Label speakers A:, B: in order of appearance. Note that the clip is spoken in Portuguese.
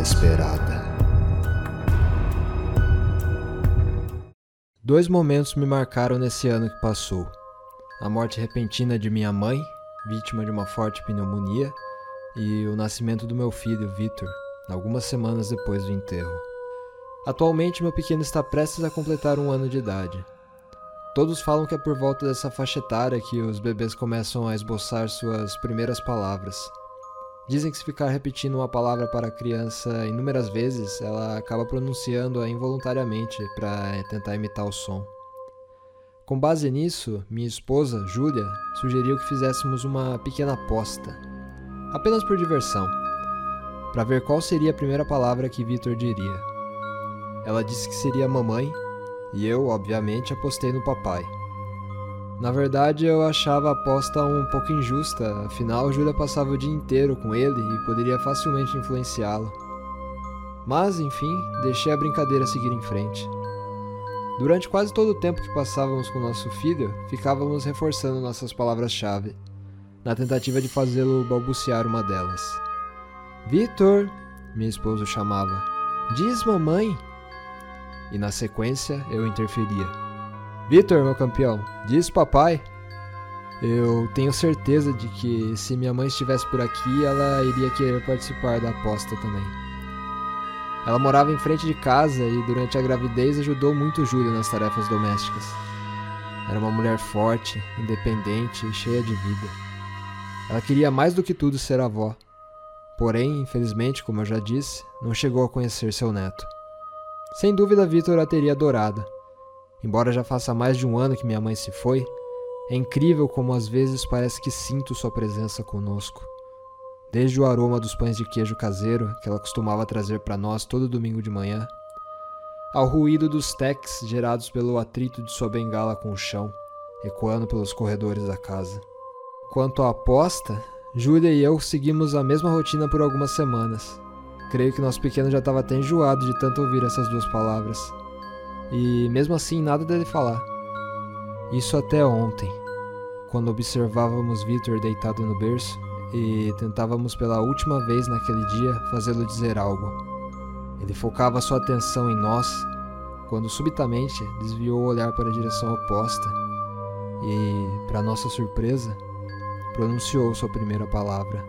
A: inesperada. Dois momentos me marcaram nesse ano que passou: a morte repentina de minha mãe, vítima de uma forte pneumonia, e o nascimento do meu filho, Victor, algumas semanas depois do enterro. Atualmente, meu pequeno está prestes a completar um ano de idade. Todos falam que é por volta dessa faixa etária que os bebês começam a esboçar suas primeiras palavras. Dizem que se ficar repetindo uma palavra para a criança inúmeras vezes, ela acaba pronunciando-a involuntariamente para tentar imitar o som. Com base nisso, minha esposa, Júlia, sugeriu que fizéssemos uma pequena aposta, apenas por diversão, para ver qual seria a primeira palavra que Victor diria. Ela disse que seria mamãe, e eu, obviamente, apostei no papai. Na verdade, eu achava a aposta um pouco injusta, afinal, Júlia passava o dia inteiro com ele e poderia facilmente influenciá-lo. Mas, enfim, deixei a brincadeira seguir em frente. Durante quase todo o tempo que passávamos com nosso filho, ficávamos reforçando nossas palavras-chave, na tentativa de fazê-lo balbuciar uma delas. Vitor, minha esposa chamava. Diz mamãe. E na sequência eu interferia. Vitor, meu campeão, diz papai. Eu tenho certeza de que se minha mãe estivesse por aqui, ela iria querer participar da aposta também. Ela morava em frente de casa e durante a gravidez ajudou muito Júlia nas tarefas domésticas. Era uma mulher forte, independente e cheia de vida. Ela queria mais do que tudo ser avó. Porém, infelizmente, como eu já disse, não chegou a conhecer seu neto. Sem dúvida, Vitor a teria adorado Embora já faça mais de um ano que minha mãe se foi, é incrível como às vezes parece que sinto sua presença conosco. Desde o aroma dos pães de queijo caseiro que ela costumava trazer para nós todo domingo de manhã, ao ruído dos tecs gerados pelo atrito de sua bengala com o chão, ecoando pelos corredores da casa. Quanto à aposta, Júlia e eu seguimos a mesma rotina por algumas semanas. Creio que nosso pequeno já estava até enjoado de tanto ouvir essas duas palavras. E mesmo assim, nada dele falar. Isso até ontem, quando observávamos Victor deitado no berço e tentávamos pela última vez naquele dia fazê-lo dizer algo. Ele focava sua atenção em nós, quando subitamente desviou o olhar para a direção oposta e, para nossa surpresa, pronunciou sua primeira palavra.